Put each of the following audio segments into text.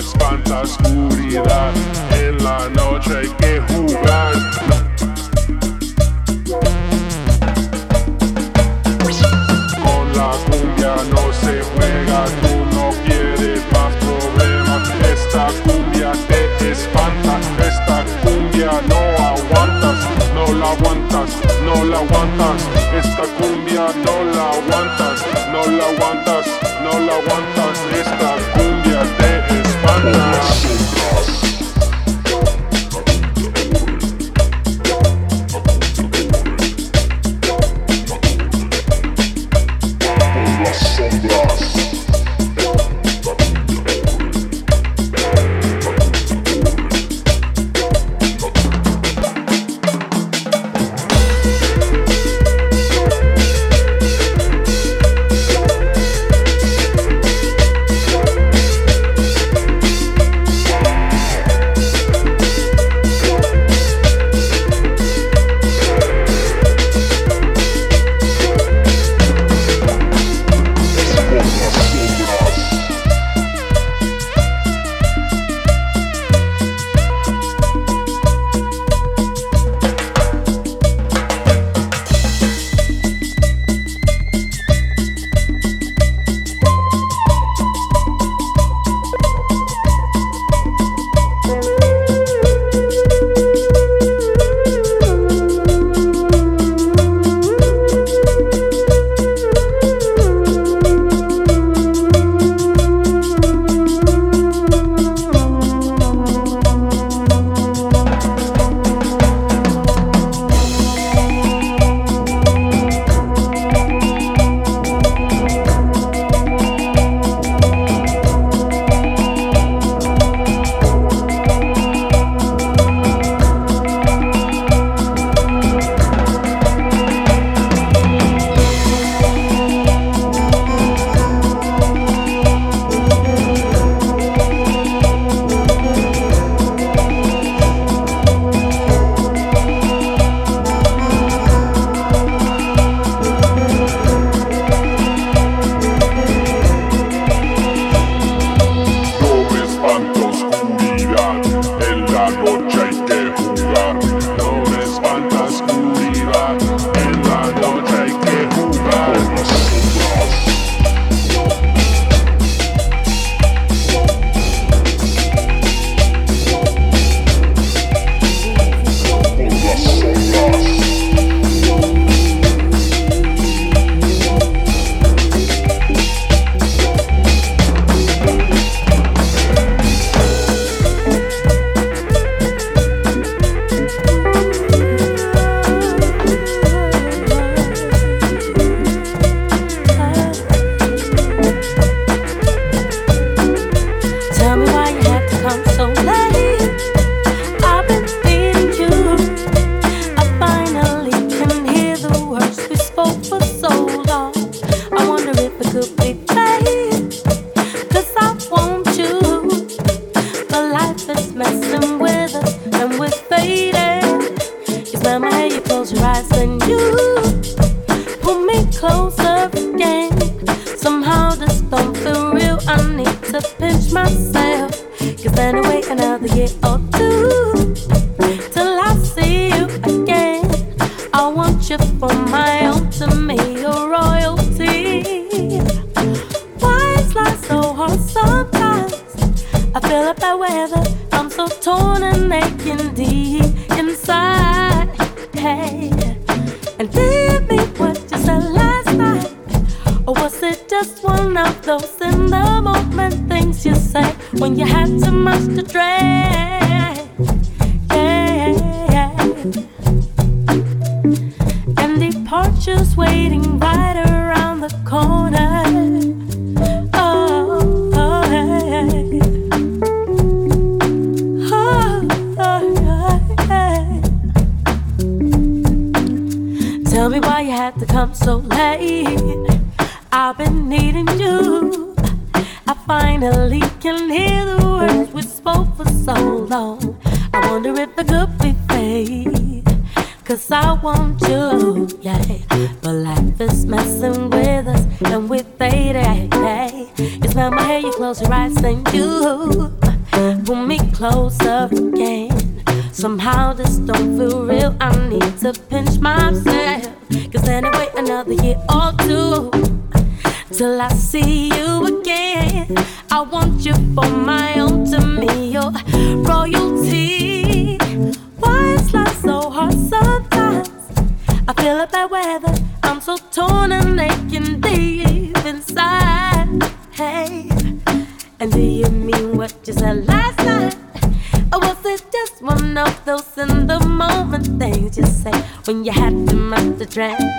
espanta oscuridad. En la noche hay que jugar. Con la cumbia no se juega, tú no quieres más problemas. Esta cumbia te espanta, esta cumbia no aguantas, no la aguantas, no la aguantas. Esta cumbia no la aguantas, no la aguantas, no la aguantas. Esta cumbia so hard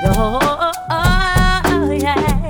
drag? Oh, oh, oh, yeah.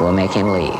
Will make him leave.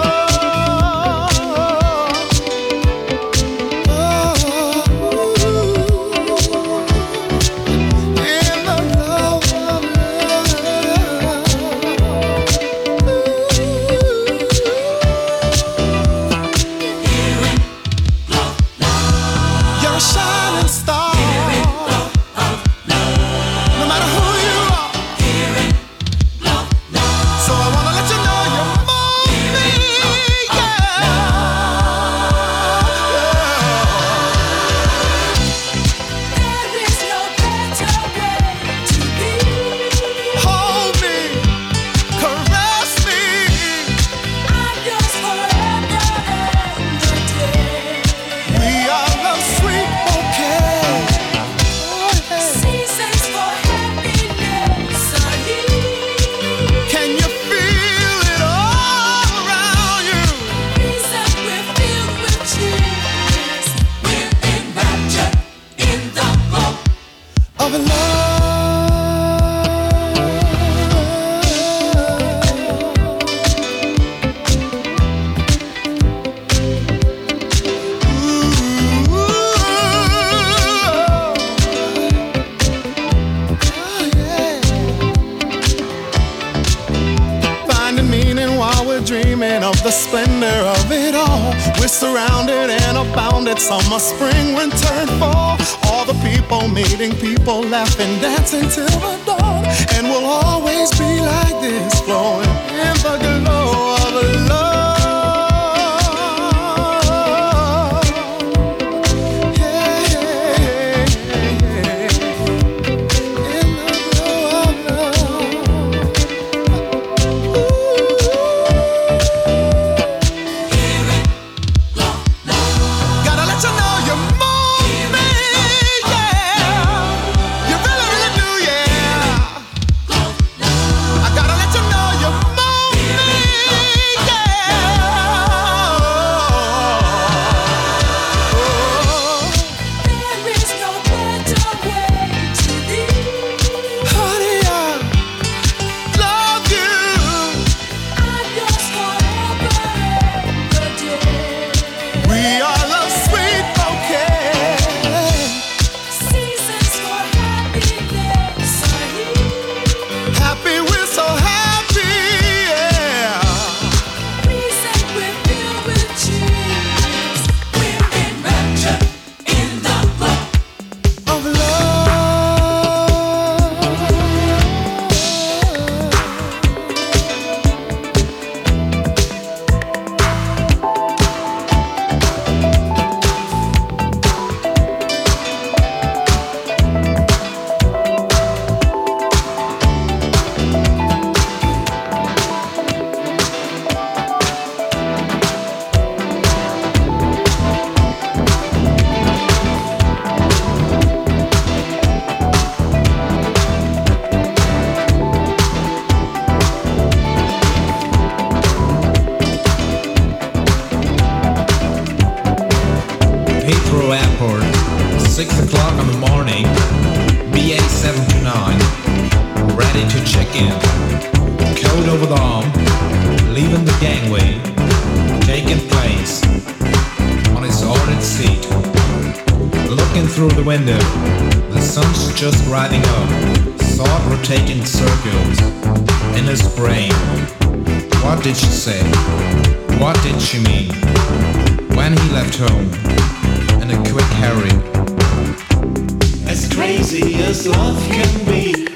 Summer, spring, the window. The sun's just rising up. Thought rotating circles in his brain. What did she say? What did she mean? When he left home in a quick hurry. As crazy as love can be.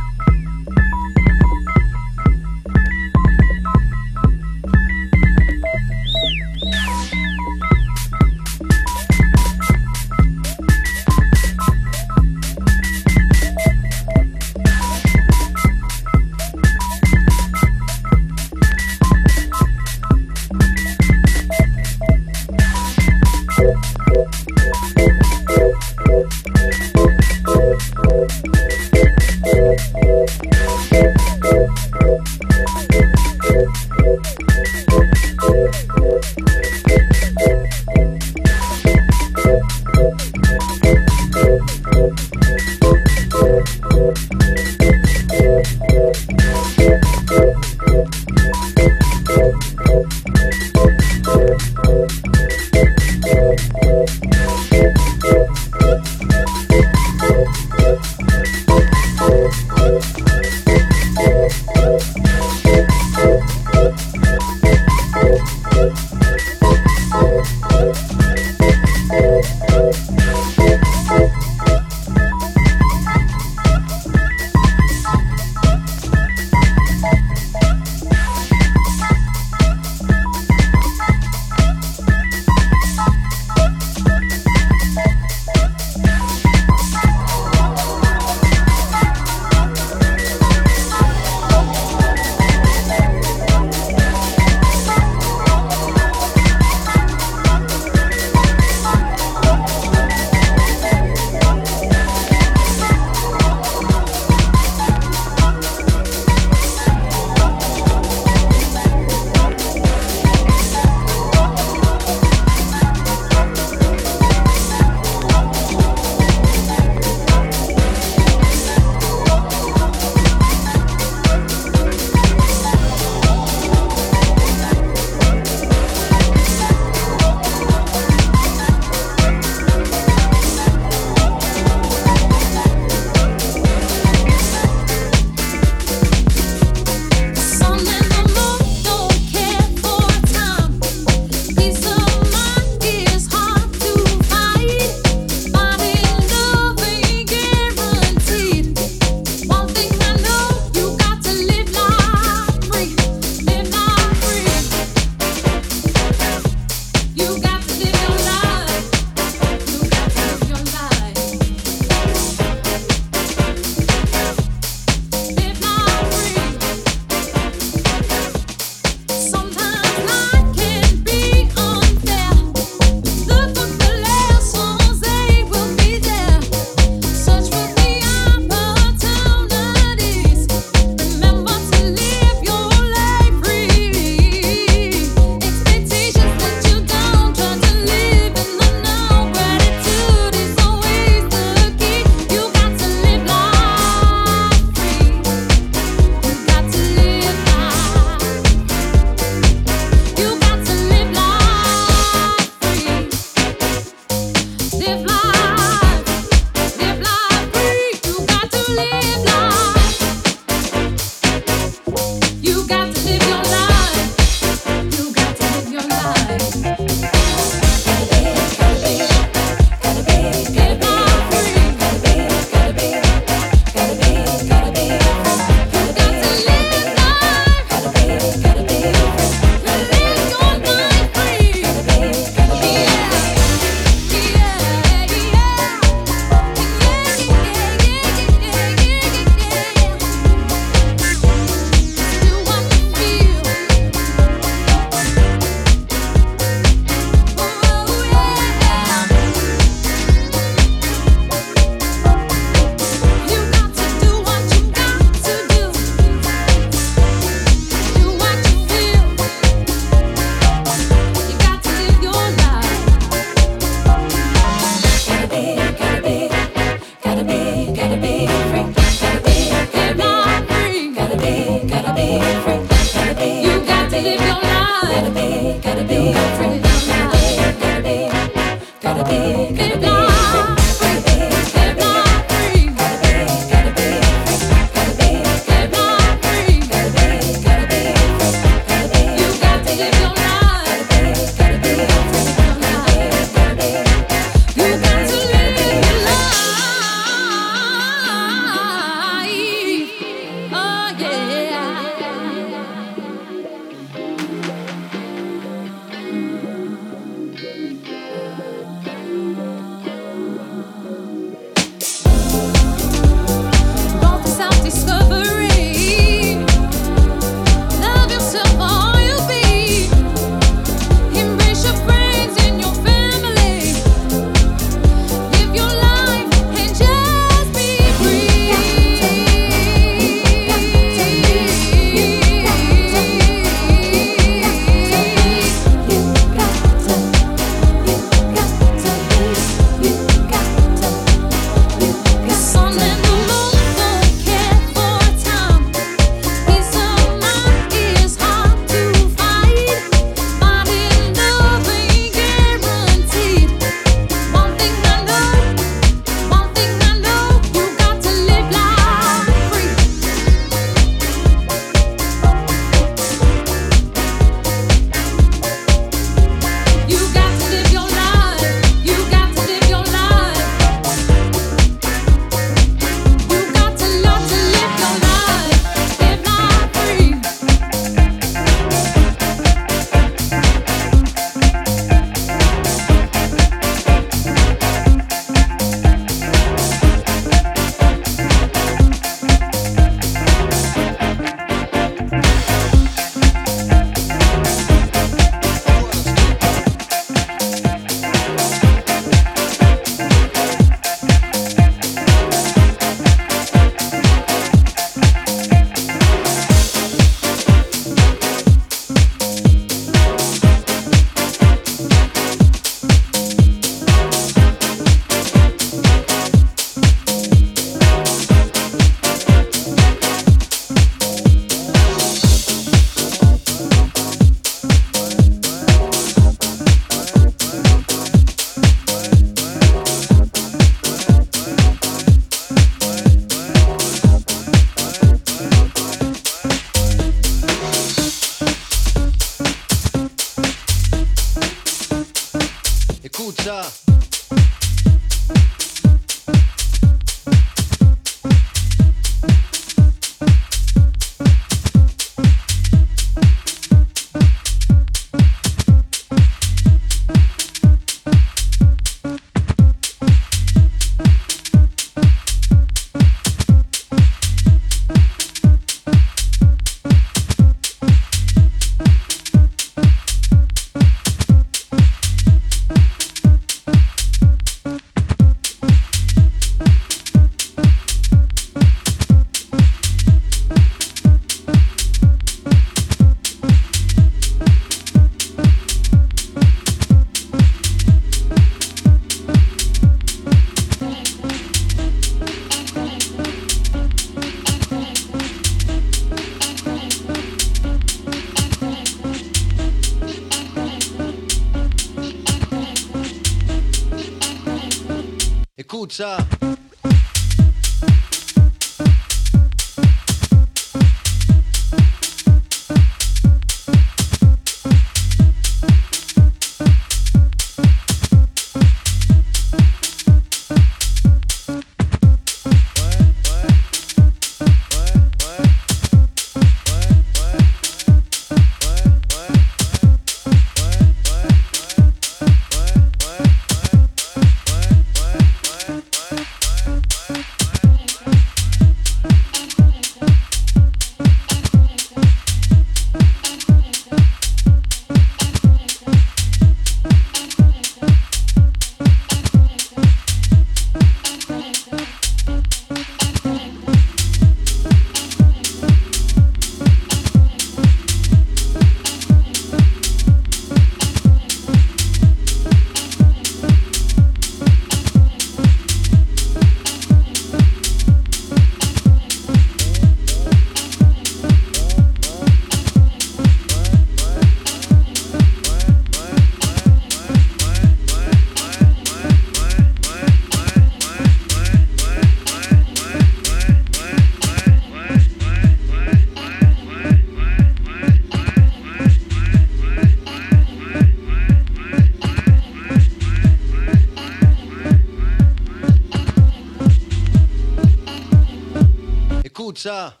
Escucha.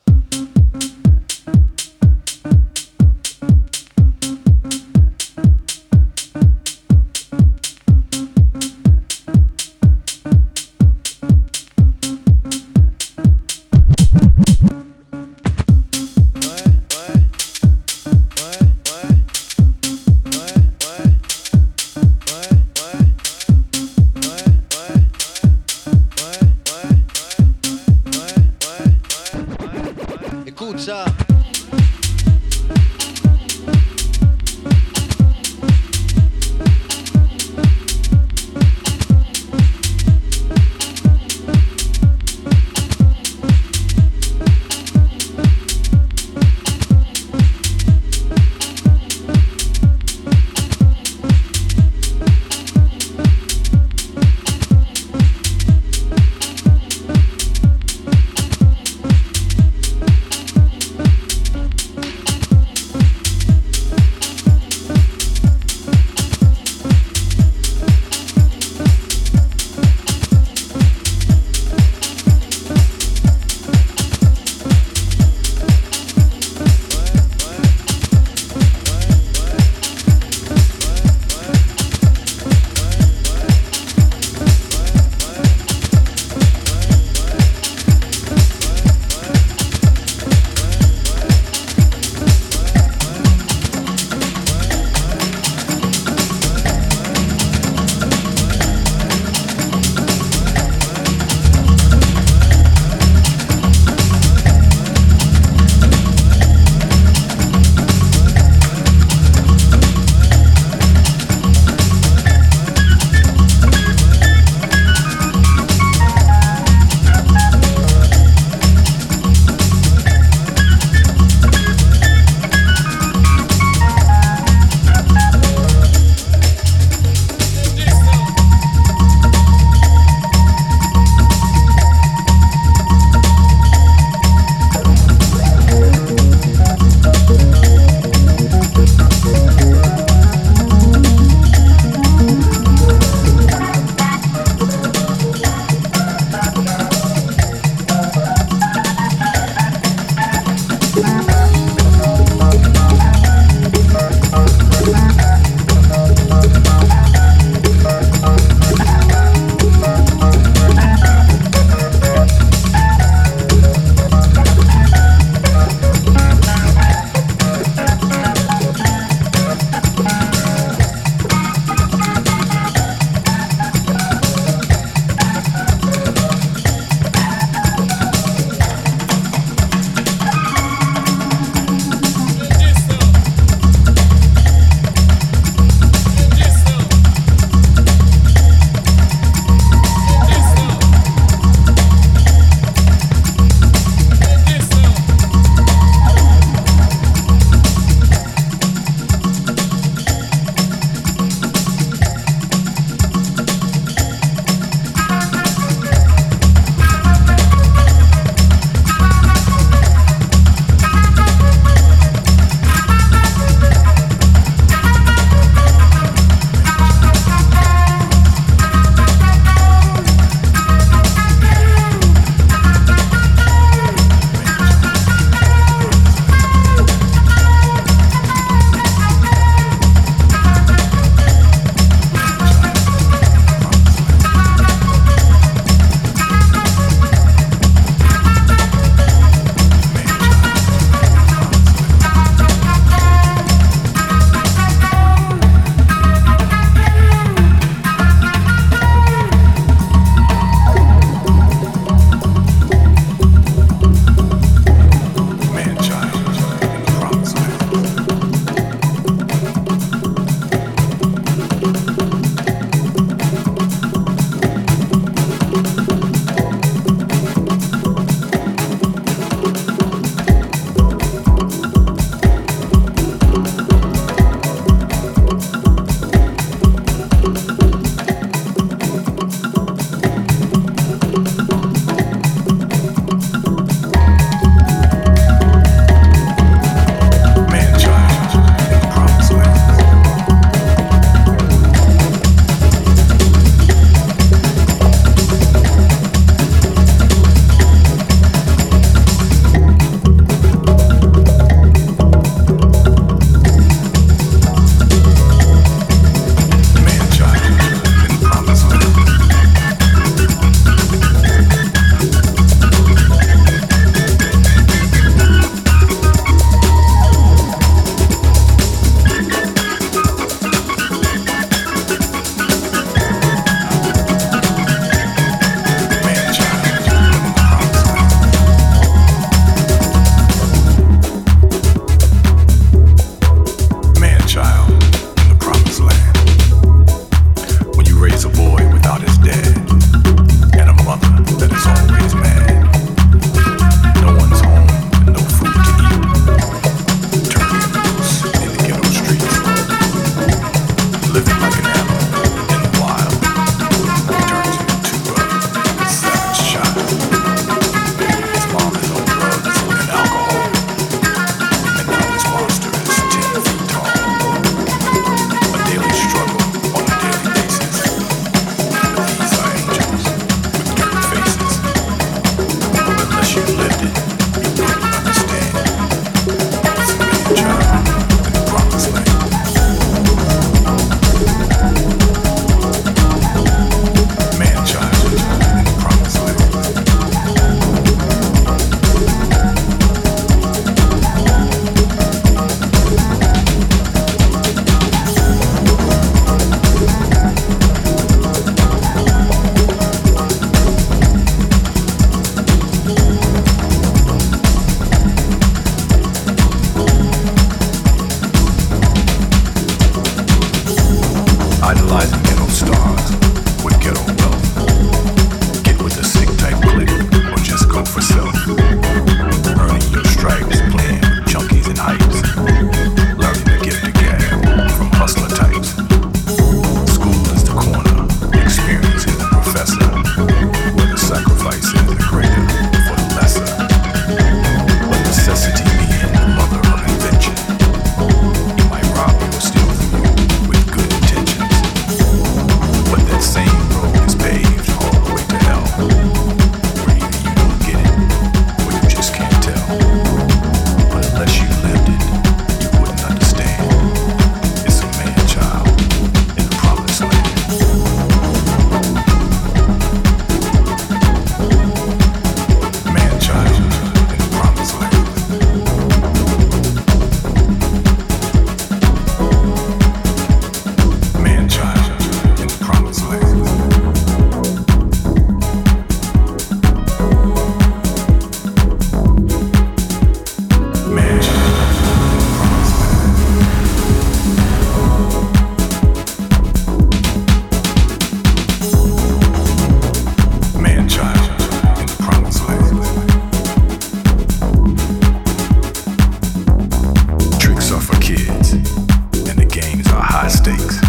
kids, and the games are high stakes.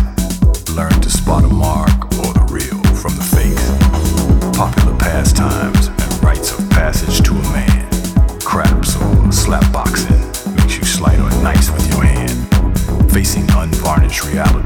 Learn to spot a mark or the real from the fake. Popular pastimes and rites of passage to a man. Craps or slapboxing makes you slight or nice with your hand. Facing unvarnished reality